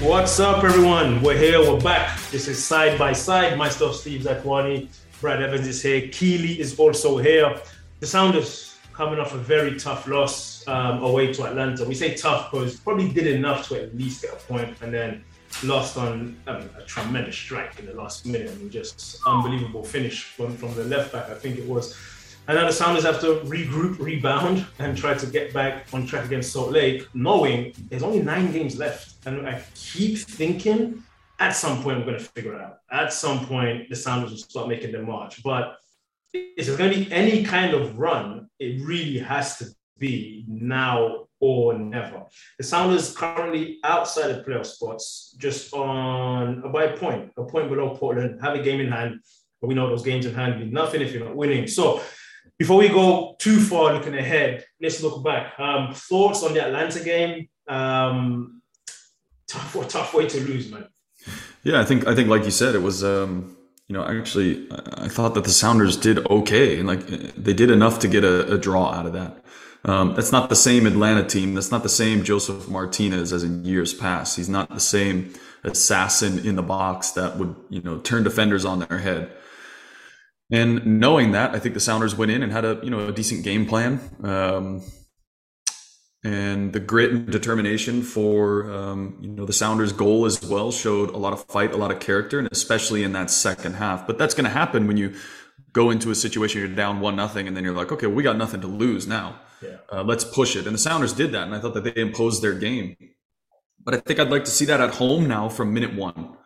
What's up, everyone? We're here. We're back. This is side by side. Myself, Steve Zakuani. Brad Evans is here. Keely is also here. The Sounders coming off a very tough loss um, away to Atlanta. We say tough because probably did enough to at least get a point, and then lost on um, a tremendous strike in the last minute. I mean, just unbelievable finish from, from the left back. I think it was. And now the Sounders have to regroup, rebound, and try to get back on track against Salt Lake, knowing there's only nine games left. And I keep thinking at some point we're going to figure it out. At some point, the Sounders will start making their march. But if there's going to be any kind of run, it really has to be now or never. The Sounders currently outside the playoff spots, just on by a point, a point below Portland, have a game in hand. But we know those games in hand mean nothing if you're not winning. So before we go too far looking ahead, let's look back. Um, thoughts on the Atlanta game? Um, tough, tough way to lose, man. Yeah, I think I think like you said, it was. Um, you know, actually, I thought that the Sounders did okay, and like they did enough to get a, a draw out of that. Um, that's not the same Atlanta team. That's not the same Josef Martinez as in years past. He's not the same assassin in the box that would you know turn defenders on their head. And knowing that, I think the Sounders went in and had a you know a decent game plan, um, and the grit and determination for um, you know the Sounders' goal as well showed a lot of fight, a lot of character, and especially in that second half. But that's going to happen when you go into a situation you're down one nothing, and then you're like, okay, we got nothing to lose now. Yeah. Uh, let's push it. And the Sounders did that, and I thought that they imposed their game. But I think I'd like to see that at home now from minute one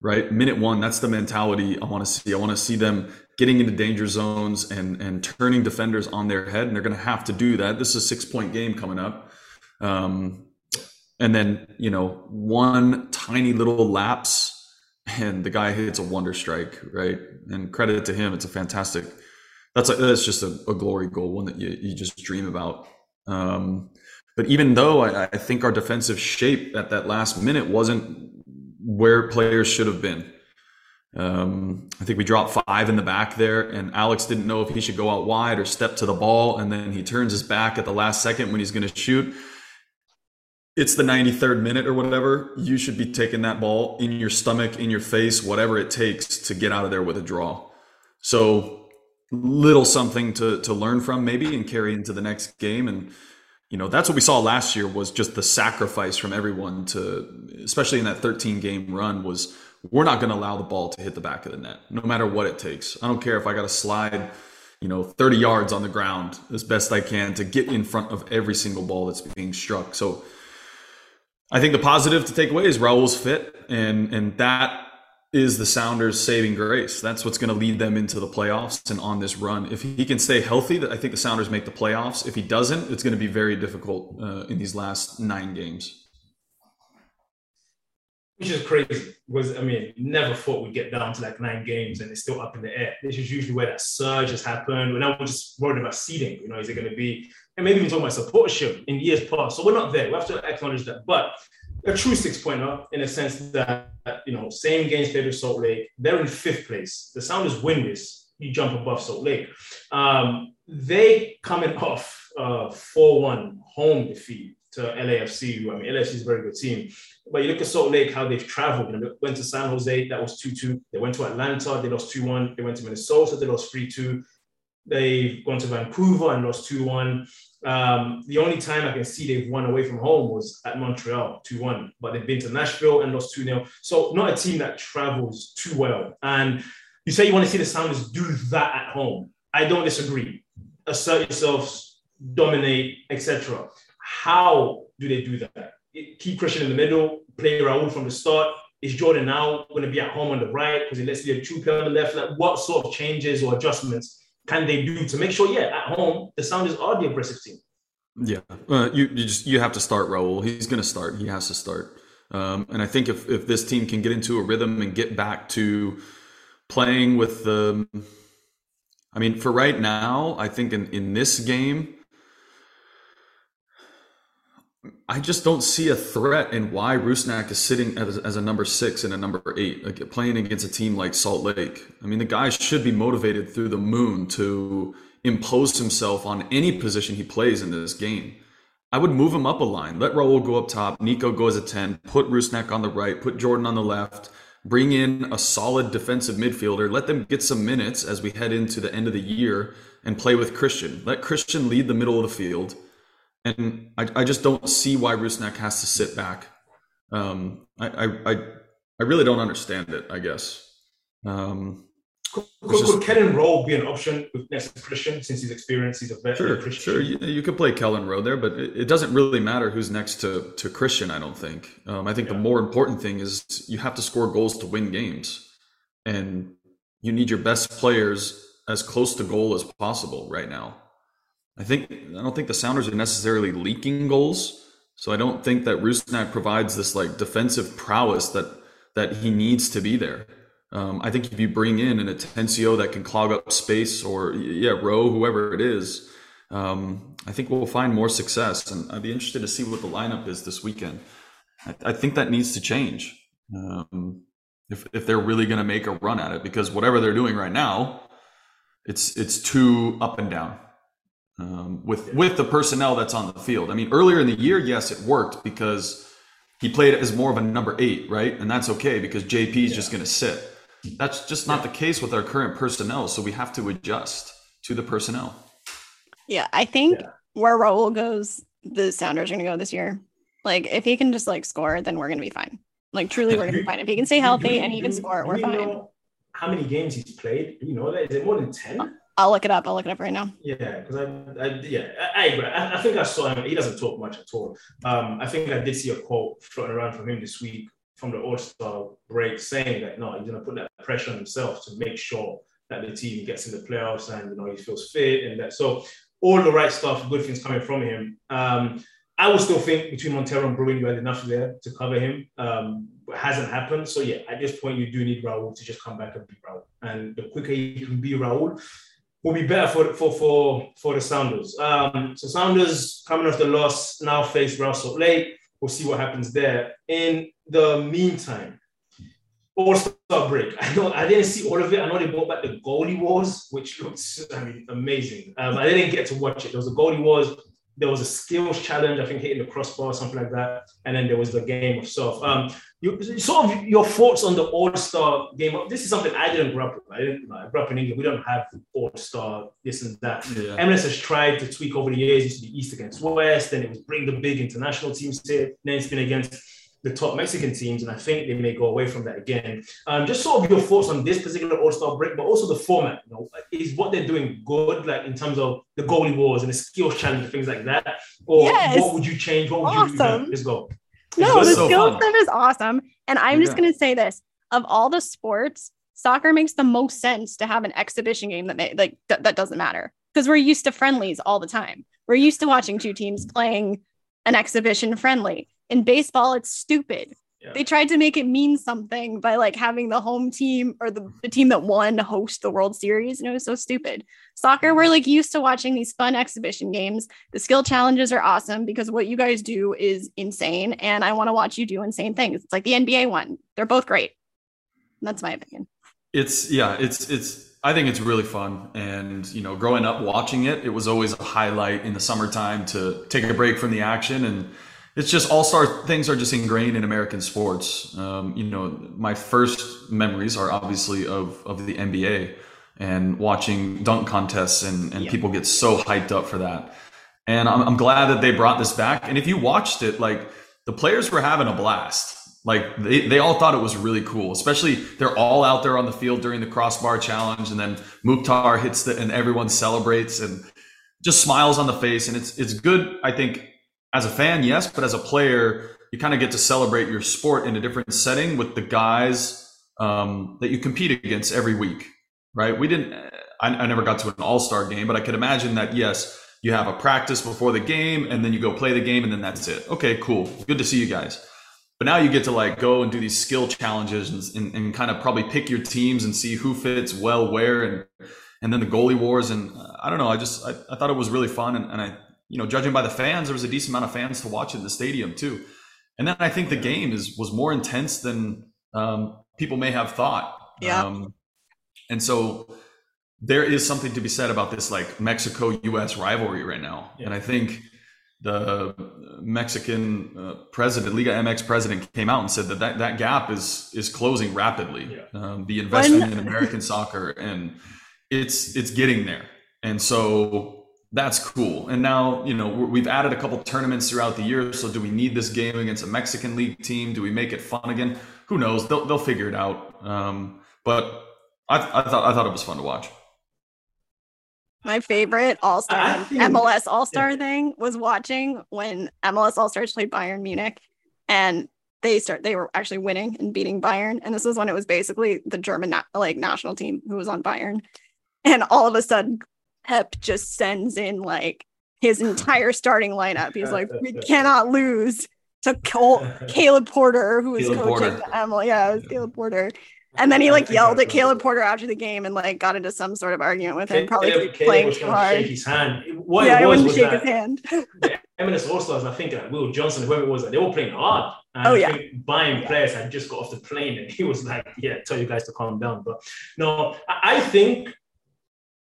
right? Minute one, that's the mentality I want to see. I want to see them getting into danger zones and and turning defenders on their head, and they're going to have to do that. This is a six point game coming up, um, and then you know one tiny little lapse, and the guy hits a wonder strike, right? And credit to him, it's a fantastic. That's a, that's just a, a glory goal, one that you you just dream about. Um, but even though I, I think our defensive shape at that last minute wasn't where players should have been. Um, I think we dropped five in the back there, and Alex didn't know if he should go out wide or step to the ball, and then he turns his back at the last second when he's going to shoot. It's the 93rd minute or whatever. You should be taking that ball in your stomach, in your face, whatever it takes to get out of there with a draw. So, little something to to learn from maybe and carry into the next game and you know that's what we saw last year was just the sacrifice from everyone to especially in that 13 game run was we're not going to allow the ball to hit the back of the net no matter what it takes i don't care if i got to slide you know 30 yards on the ground as best i can to get in front of every single ball that's being struck so i think the positive to take away is raul's fit and and that is the Sounders' saving grace. That's what's going to lead them into the playoffs and on this run. If he can stay healthy, I think the Sounders make the playoffs. If he doesn't, it's going to be very difficult uh, in these last nine games. Which is crazy because I mean, never thought we'd get down to like nine games and it's still up in the air. This is usually where that surge has happened. We're now just worried about seeding. You know, is it going to be, and maybe even talking about supportership in years past. So we're not there. We have to acknowledge that. But a true six pointer in a sense that, you know, same games played with Salt Lake. They're in fifth place. The Sounders win this. You jump above Salt Lake. Um, they coming off uh, 4 1 home defeat to LAFC. I mean, LAFC is a very good team. But you look at Salt Lake, how they've traveled. You know, they went to San Jose, that was 2 2. They went to Atlanta, they lost 2 1. They went to Minnesota, they lost 3 2. They've gone to Vancouver and lost 2 1. Um, the only time I can see they've won away from home was at Montreal, 2 1. But they've been to Nashville and lost 2 0. So, not a team that travels too well. And you say you want to see the Sounders do that at home. I don't disagree. Assert yourselves, dominate, etc. How do they do that? Keep Christian in the middle, play Raul from the start. Is Jordan now going to be at home on the right because he lets the true player on the left? Like, what sort of changes or adjustments can they do to make sure, yeah, at home the Sounders are the aggressive team? Yeah, uh, you you just you have to start Raul. He's going to start. He has to start. Um, and I think if, if this team can get into a rhythm and get back to playing with the, I mean, for right now, I think in, in this game, I just don't see a threat in why Rusnak is sitting as, as, a number six and a number eight, like playing against a team like Salt Lake. I mean, the guy should be motivated through the moon to impose himself on any position he plays in this game. I would move him up a line. Let Raul go up top. Nico go as a 10. Put Rusnak on the right. Put Jordan on the left. Bring in a solid defensive midfielder. Let them get some minutes as we head into the end of the year and play with Christian. Let Christian lead the middle of the field and I, I just don't see why Rusnak has to sit back. Um, I, I, I really don't understand it. I guess. Um, could, could, could Kelyn Rowe be an option with next Christian since he's experienced? He's a vet. Sure, Christian. sure. You, you, could play Kelyn Rowe there, but it, it, doesn't really matter who's next to to Christian. I don't think. Um, I think yeah. the more important thing is you have to score goals to win games, and you need your best players as close to goal as possible right now. I think I don't think the Sounders are necessarily leaking goals. So I don't think that Rusnak provides this like defensive prowess that that he needs to be there. Um, I think if you bring in an Atencio that can clog up space, or yeah, Rowe, whoever it is, um, I think we'll find more success. And I'd be interested to see what the lineup is this weekend. I, I think that needs to change um, if if they're really going to make a run at it, because whatever they're doing right now, it's it's too up and down um, with with the personnel that's on the field. I mean, earlier in the year, yes, it worked because he played as more of a number eight, right? And that's okay because JP is yeah. just going to sit. That's just not yeah. the case with our current personnel, so we have to adjust to the personnel. Yeah, I think yeah. where Raul goes, the Sounders are going to go this year. Like, if he can just like score, then we're going to be fine. Like, truly, we're going to be fine. If he can stay healthy and he can score, we're fine. How many games he's played? You know, is it more than ten? I'll look it up. I'll look it up right now. Yeah, because I, I, yeah, I, I. I, think I saw him. He doesn't talk much at all. Um, I think I did see a quote floating around from him this week from the All Star break saying that no, he's going to put that pressure on himself to make sure that the team gets in the playoffs and you know he feels fit and that. So all the right stuff, good things coming from him. Um, I would still think between Montero and Bruin, you had enough there to cover him. Um, but hasn't happened. So yeah, at this point, you do need Raul to just come back and be Raul. And the quicker you can be Raul, will be better for for for for the Sounders. Um, so Sounders coming off the loss now face Real Salt Lake. We'll see what happens there. In the meantime, All Star break. I know I didn't see all of it. I know they brought back the goalie wars, which looks I mean amazing. Um, I didn't get to watch it. There was a goalie wars. There was a skills challenge, I think hitting the crossbar, something like that, and then there was the game of surf. Um, you, sort of your thoughts on the All Star game. This is something I didn't grow up with. I didn't. I grew up in England. We don't have All Star this and that. Yeah. MLS has tried to tweak over the years. It used to be East against West, then it was bring the big international teams here. Then it's been against the top Mexican teams, and I think they may go away from that again. Um, just sort of your thoughts on this particular All Star break, but also the format. You know, is what they're doing good, like in terms of the goalie wars and the skills challenge, things like that, or yes. what would you change? What would awesome. you do? Let's go. No, the so skill set is awesome. And I'm yeah. just going to say this of all the sports, soccer makes the most sense to have an exhibition game that may, like th- that doesn't matter because we're used to friendlies all the time. We're used to watching two teams playing an exhibition friendly. In baseball, it's stupid. Yeah. They tried to make it mean something by like having the home team or the, the team that won host the World Series. And it was so stupid. Soccer, we're like used to watching these fun exhibition games. The skill challenges are awesome because what you guys do is insane. And I want to watch you do insane things. It's like the NBA one. They're both great. That's my opinion. It's yeah, it's it's I think it's really fun. And, you know, growing up watching it, it was always a highlight in the summertime to take a break from the action and it's just all star things are just ingrained in American sports. Um, you know, my first memories are obviously of of the NBA and watching dunk contests and, and yeah. people get so hyped up for that. And I'm, I'm glad that they brought this back. And if you watched it, like the players were having a blast. Like they, they all thought it was really cool, especially they're all out there on the field during the crossbar challenge. And then Mukhtar hits the, and everyone celebrates and just smiles on the face. And it's, it's good. I think as a fan, yes, but as a player, you kind of get to celebrate your sport in a different setting with the guys um, that you compete against every week, right? We didn't. I, I never got to an All Star game, but I could imagine that yes, you have a practice before the game, and then you go play the game, and then that's it. Okay, cool, good to see you guys. But now you get to like go and do these skill challenges and, and, and kind of probably pick your teams and see who fits well where and and then the goalie wars and uh, I don't know. I just I, I thought it was really fun and, and I you know judging by the fans, there was a decent amount of fans to watch in the stadium too. And then I think the game is was more intense than um, people may have thought. Yeah. Um, and so there is something to be said about this like Mexico US rivalry right now. Yeah. And I think the Mexican uh, president, Liga MX president, came out and said that that, that gap is is closing rapidly. Yeah. Um, the investment When- in American soccer, and it's it's getting there, and so that's cool. And now you know we're- we've added a couple tournaments throughout the year. So do we need this game against a Mexican league team? Do we make it fun again? Who knows? They'll they'll figure it out. Um, but I, I thought I thought it was fun to watch. My favorite All Star MLS All Star thing was watching when MLS All Stars played Bayern Munich, and they start they were actually winning and beating Bayern, and this was when it was basically the German na- like national team who was on Bayern, and all of a sudden Pep just sends in like his entire starting lineup. He's like, we cannot lose to Col- Caleb Porter, who was Caleb coaching Porter. Emily. Yeah, it was Caleb Porter. And then he like yelled at Caleb Porter after the game and like got into some sort of argument with him, probably 'cause he Caleb, was Caleb playing too hard. shake his hand. What yeah, it I was wouldn't was shake that his hand. the MLS All Stars, I think like Will Johnson, whoever it was, like, they were playing hard. And Oh, I yeah. think Bayern players had just got off the plane and he was like, Yeah, tell you guys to calm down. But no, I, I think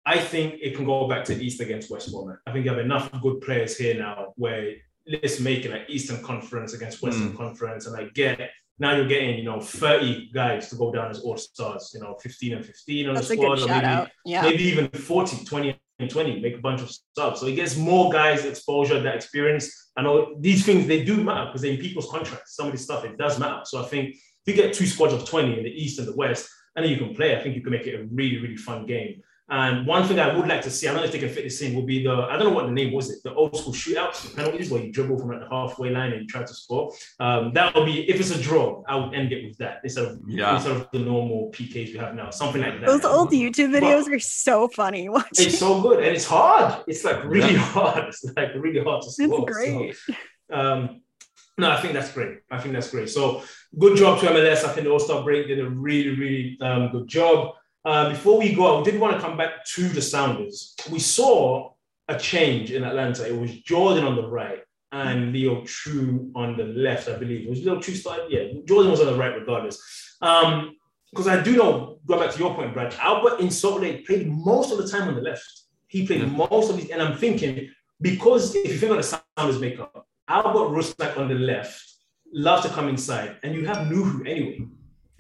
I think it can go back to East against West Brom. man. I think you have enough good players here now where let's make it like Eastern Conference against Western Mm. Conference and like get now you're getting, you know, 30 guys to go down as all stars, you know, 15 and 15 on That's the a squad, good or shout maybe out. Yeah. maybe even 40, 20, and 20, make a bunch of subs. So it gets more guys exposure, that experience. And all these things, they do matter because they're in people's contracts. Some of this stuff, it does matter. So I think if you get two squads of 20 in the East and the West, and then you can play, I think you can make it a really, really fun game. And one thing I would like to see, I don't know if they can fit this in, will be the, I don't know what the name was it, the old school shootouts, the penalties where you dribble from like the halfway line and you try to score. Um, that would be, if it's a draw, I would end it with that instead of, Yeah. instead of the normal PKs we have now, something like that. Those old YouTube videos are so funny. Watching. It's so good and it's hard. It's like really Yeah. hard. It's like really hard to score. It's great. So, um, no, I think that's great. I think that's great. So good job to MLS. I think the All Star break did a really, really um, good job. Uh, before we go, I did want to come back to the Sounders. We saw a change in Atlanta. It was Jordan on the right and Léo Chú on the left, I believe. It was Léo Chú started? Yeah, Jordan was on the right regardless. Um, because I do know, go back to your point, Brad, Albert in Salt Lake played most of the time on the left. He played Yeah. most of these, and I'm thinking, because if you think of the Sounders makeup, Albert Rusnak on the left loves to come inside, and you have Nouhou anyway.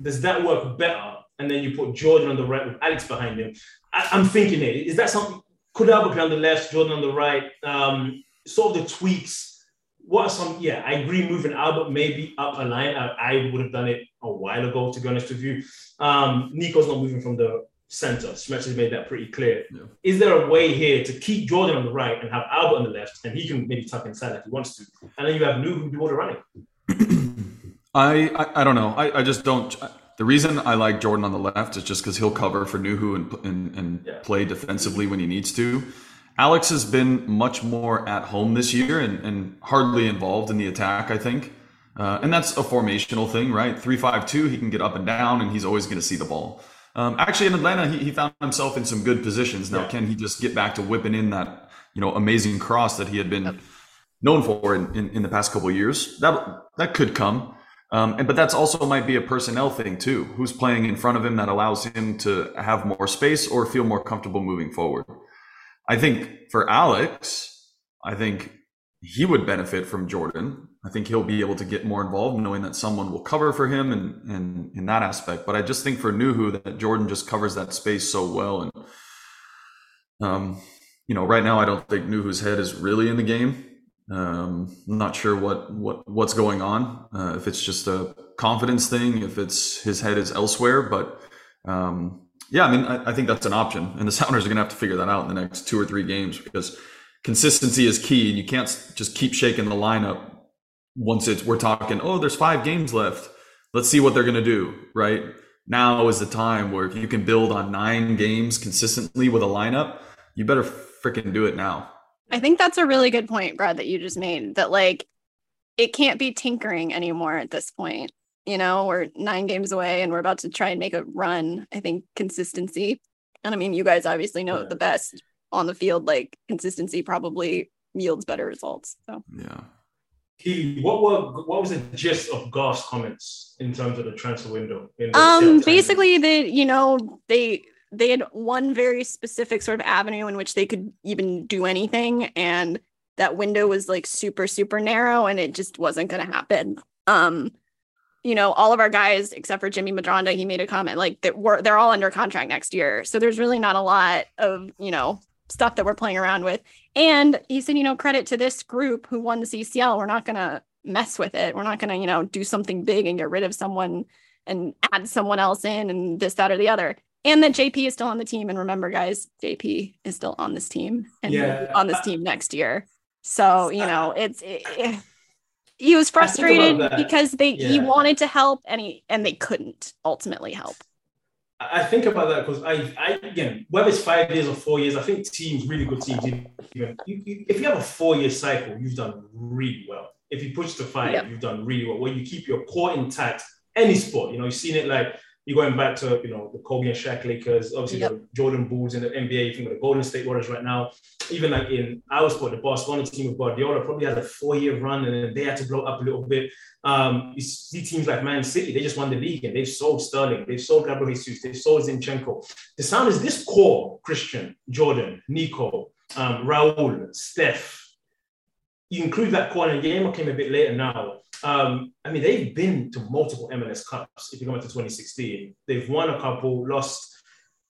Does that work better? And then you put Jordan on the right with Alex behind him. I, I'm thinking, hey, is that something? Could Albert be on the left, Jordan on the right? Um, sort of the tweaks. What are some? Yeah, I agree. Moving Albert maybe up a line. I, I would have done it a while ago, to be honest with you. Um, Nico's not moving from the center. Schmetz has made that pretty clear. Yeah. Is there a way here to keep Jordan on the right and have Albert on the left, and he can maybe tuck inside if he wants to, and then you have Nouhou do all the running? I, I I don't know. I, I just don't. The reason I like Jordan on the left is just because he'll cover for Nouhou and and, and Yeah. play defensively when he needs to. Alex has been much more at home this year and, and hardly involved in the attack. I think, uh, and that's a formational thing, right? Three five two. He can get up and down, and he's always going to see the ball. Um, actually, in Atlanta, he, he found himself in some good positions. Now, Yeah. can he just get back to whipping in that you know amazing cross that he had been known for in, in, in the past couple of years? That that could come. Um, and, but that's also might be a personnel thing too. Who's playing in front of him that allows him to have more space or feel more comfortable moving forward? I think for Alex, I think he would benefit from Jordan. I think he'll be able to get more involved, knowing that someone will cover for him and and in that aspect. But I just think for Nouhou that Jordan just covers that space so well. And um, you know, right now I don't think Nouhou's head is really in the game. Um, I'm not sure what what what's going on. Uh, if it's just a confidence thing, if it's his head is elsewhere, but um, yeah, I mean, I, I think that's an option, and the Sounders are going to have to figure that out in the next two or three games because consistency is key, and you can't just keep shaking the lineup once it's we're talking. Oh, there's five games left. Let's see what they're going to do. Right now is the time where if you can build on nine games consistently with a lineup, you better freaking do it now. I think that's a really good point, Brad, that you just made. That like it can't be tinkering anymore at this point. You know, we're nine games away and we're about to try and make a run. I think consistency. And I mean, you guys obviously know Yeah. the best on the field, like consistency probably yields better results. So Yeah. Keely, what were what was the gist of Garth's comments in terms of the transfer window? in the um basically they you know they they had one very specific sort of avenue in which they could even do anything and that window was like super super narrow and it just wasn't going to happen. Um you know all of our guys except for jimmy medranda he made a comment like that we're they're all under contract next year so there's really not a lot of you know stuff that we're playing around with. And he said you know credit to this group who won the ccl we're not going to mess with it. We're not going to you know do something big and get rid of someone and add someone else in and this that or the other and that jp is still on the team and remember guys jp is still on this team and Yeah. on this team next year so you know it's it, it- he was I think about frustrated because they he wanted to help and he and they couldn't ultimately help I think about that because I, I again, whether it's five years or four years, I think teams, really good teams, even you, you, if you have a four-year cycle, you've done really well. If you push to five, Yeah. you've done really well. Where you keep your core intact, any sport, you know, you've seen it like you're going back to you know the Kobe and Shaq Lakers, obviously Yep. the Jordan Bulls in the NBA. You think of the Golden State Warriors right now. Even like in our sport, the Barcelona team with Guardiola probably had a four-year run, and then they had to blow up a little bit. Um, you see teams like Man City, they just won the league and they've sold Sterling, they've sold Gabriel Jesus, they've sold Zinchenko. The sound is this core Christian, Jordan, Nico, um, Raul, Steph. You include that core, and Yama came a bit later now. Um, I mean, they've been to multiple MLS Cups. If you go back to 2016, they've won a couple, lost.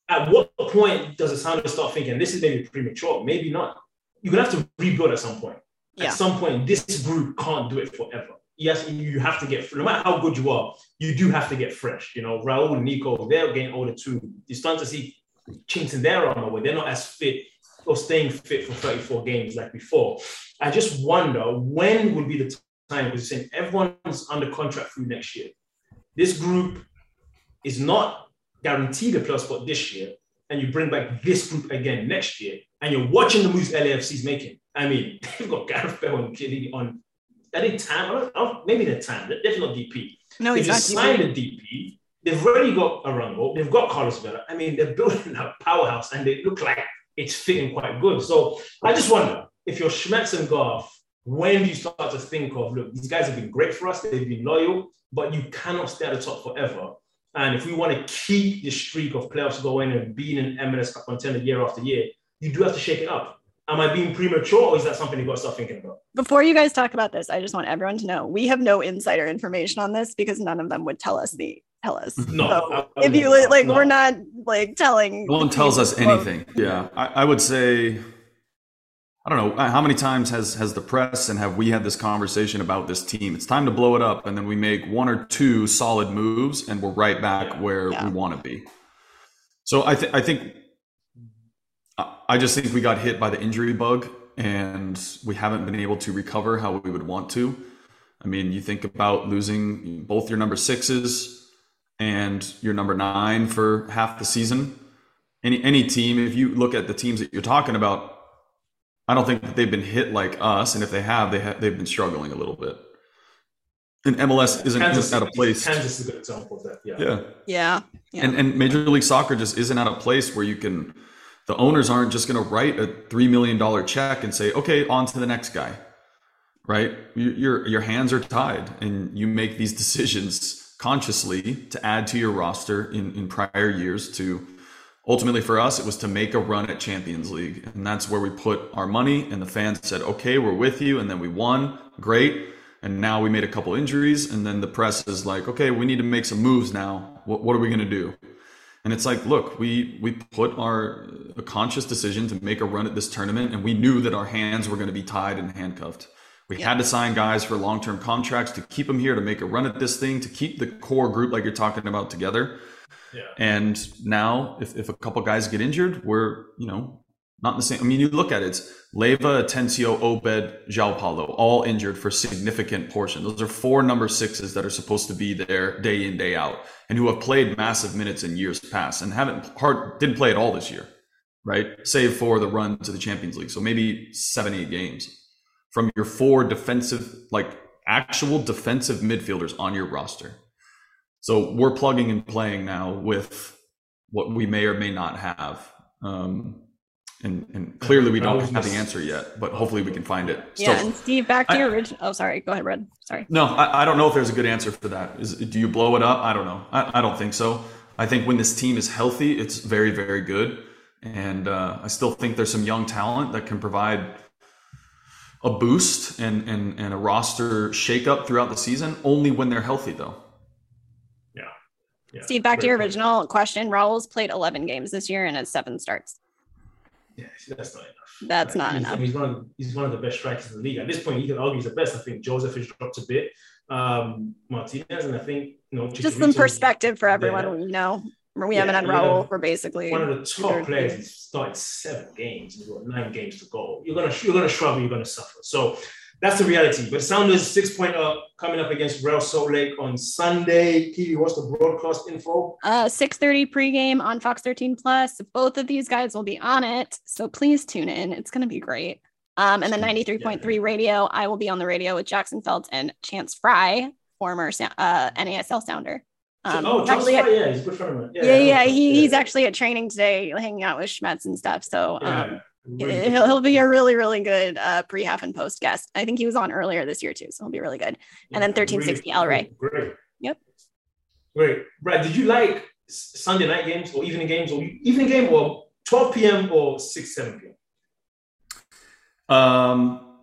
At what point does the Sounders start thinking this is maybe premature? Maybe not. You're gonna have to rebuild at some point Yeah. at some point, this group can't do it forever. Yes, you have to get, no matter how good you are, you do have to get fresh. You know, Raul and Nico, they're getting older too. You're starting to see chinks in their armor where they're not as fit or staying fit for 34 games like before. I just wonder when would be the time because you're saying everyone's under contract through next year. This group is not guaranteed a plus spot this year, and you bring back this group again next year, and you're watching the moves LAFC's making. I mean, they've got Gareth Bale and Chiellini. Are they TAM? I don't, I don't, maybe they're TAM. They're definitely not DP. no they not just signed DP. a DP. They've already got a Arango. They've got Carlos Vela. I mean, they're building a powerhouse, and they look like it's fitting quite good. So I just wonder if you're Schmetz and Garth, when do you start to think of, look, these guys have been great for us, they've been loyal, but you cannot stay at the top forever. And if we want to keep the streak of playoffs going and being an MLS Cup contender year after year, you do have to shake it up. Am I being premature, or is that something you've got to start thinking about? before you guys talk about this i just want everyone to know we have no insider information on this because none of them would tell us the tell us No, So I- I if you like No. we're not like telling No one tells us anything. Yeah, I, I would say, I don't know how many times has has the press and have we had this conversation about this team? It's time to blow it up, and then we make one or two solid moves, and we're right back where Yeah. we want to be. So I think I think I just think we got hit by the injury bug, and we haven't been able to recover how we would want to. I mean, you think about losing both your number sixes and your number nine for half the season. Any any team, if you look at the teams that you're talking about, I don't think that they've been hit like us, and if they have, they ha- they've been struggling a little bit. And MLS isn't, Kansas, isn't at a place. Kansas is a good example of that. Yeah. Yeah. yeah yeah And and Major League Soccer just isn't at a place where you can the owners aren't just going to write a 3 million dollar check and say, "Okay, on to the next guy." Right? Your your hands are tied and you make these decisions consciously to add to your roster in in prior years to ultimately for us it was to make a run at Champions League and that's where we put our money and the fans said, "Okay, we're with you." And then we won. Great. And now we made a couple injuries and then the press is like, "Okay, we need to make some moves now. What what are we going to do?" And it's like, look, we we put our a conscious decision to make a run at this tournament, and we knew that our hands were going to be tied and handcuffed. We had to sign guys for long term contracts to keep them here to make a run at this thing, to keep the core group like you're talking about together. And now, if, if a couple guys get injured, we're you know not the same. I mean, you look at it, it's Leyva, Atencio, Obed, João Paulo, all injured for significant portion. Those are four number sixes that are supposed to be there day in, day out, and who have played massive minutes in years past and haven't hard didn't play at all this year, right? Save for the run to the Champions League. So maybe seven, eight games from your four defensive, like actual defensive midfielders on your roster. So we're plugging and playing now with what we may or may not have. Um, and, and clearly we don't have the answer yet, but hopefully we can find it. Yeah, so, and Steve, back to I, your original. Oh, sorry. Go ahead, Red. Sorry. No, I, I, don't know if there's a good answer for that. Is do you blow it up? I don't know. I, I don't think so. I think when this team is healthy, it's very, very good. And uh, I still think there's some young talent that can provide a boost and, and, and a roster shakeup throughout the season, only when they're healthy, though. Yeah. yeah. Steve, back to your original question. Raul's played 11 games this year and has seven starts. Yeah, that's not enough. That's like, not he's, enough. He's one, of, he's one of the best strikers in the league. At this point, you can argue he's the best. I think Josef has dropped a bit. Um, Martinez, and I think, you know, just some perspective for everyone, there. you know. We yeah, haven't had Raul for basically one of the top players. He's started seven games. He's got nine games to go. You're gonna you're gonna struggle. You're gonna suffer. So that's the reality. But Sounders six point up coming up against Real Salt Lake on Sunday. Kiwi, what's the broadcast info? Uh, six thirty pregame on Fox 13 Plus. Both of these guys will be on it, so please tune in. It's gonna be great. Um, and the 93.3 yeah. radio, I will be on the radio with Jackson Felt and Chance Fry, former uh, NASL sounder. Um, oh, actually at, yeah, he's a good friend of mine. Yeah, yeah, yeah, he, yeah. he's actually at training today, hanging out with Schmetz and stuff. So um, really he'll, he'll be a really, really good uh, pre half and post guest. I think he was on earlier this year too, so he'll be really good. and then 1360 really, El Rey. Great. Yep. Great. Brad, did you like Sunday night games or evening games or evening game or 12 p.m. or 6, 7 p.m.? Um,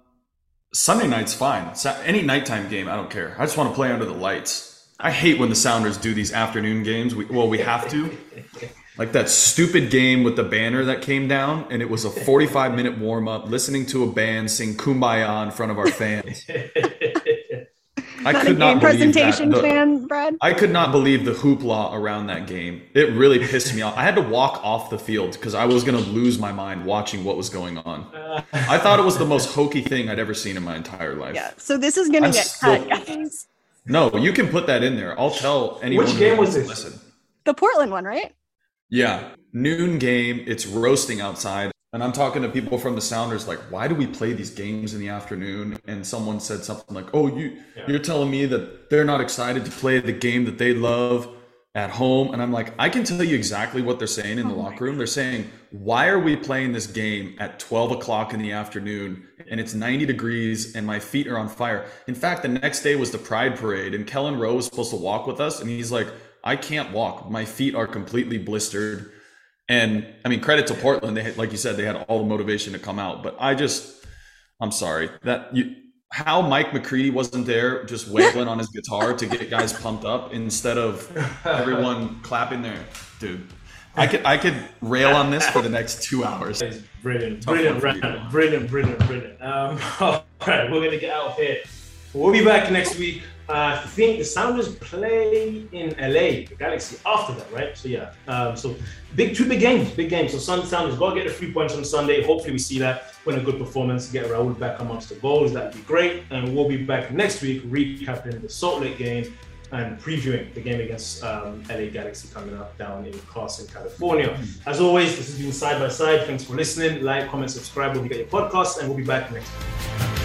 Sunday night's fine. Any nighttime game, I don't care. I just want to play under the lights. I hate when the Sounders do these afternoon games. We, well, we have to. Like that stupid game with the banner that came down, and it was a 45 minute warm up, listening to a band sing "Kumbaya" in front of our fans. I not could not believe presentation that. The, fan, Brad. I could not believe the hoopla around that game. It really pissed me off. I had to walk off the field because I was going to lose my mind watching what was going on. I thought it was the most hokey thing I'd ever seen in my entire life. Yeah. So this is going to get still, cut, guys. No, you can put that in there. I'll tell anyone. Which game was this? Listen. The Portland one, right? Yeah, noon game. It's roasting outside, and I'm talking to people from the Sounders. Like, why do we play these games in the afternoon? And someone said something like, "Oh, you yeah. you're telling me that they're not excited to play the game that they love." at home and i'm like i can tell you exactly what they're saying in the oh locker room they're saying why are we playing this game at 12 o'clock in the afternoon and it's 90 degrees and my feet are on fire in fact the next day was the pride parade and kelyn rowe was supposed to walk with us and he's like i can't walk my feet are completely blistered and i mean credit to portland they had, like you said they had all the motivation to come out but i just i'm sorry that you how Mike McCready wasn't there just wailing on his guitar to get guys pumped up instead of everyone clapping there, dude. I could I could rail on this for the next two hours. Brilliant, brilliant, brilliant, brilliant, brilliant, brilliant. Um, all right, we're gonna get out of here. We'll be back next week. Uh, I think the Sounders play in LA, the Galaxy after that, right? So yeah, um, so big two big games, big games. So Sun Sounders got to get the three points on Sunday. Hopefully we see that, win a good performance, get Raul back amongst the goals. That'd be great. And we'll be back next week recapping the Salt Lake game and previewing the game against um, LA Galaxy coming up down in Carson, California. As always, this has been Side by Side. Thanks for listening. Like, comment, subscribe when you get your podcast, and we'll be back next week.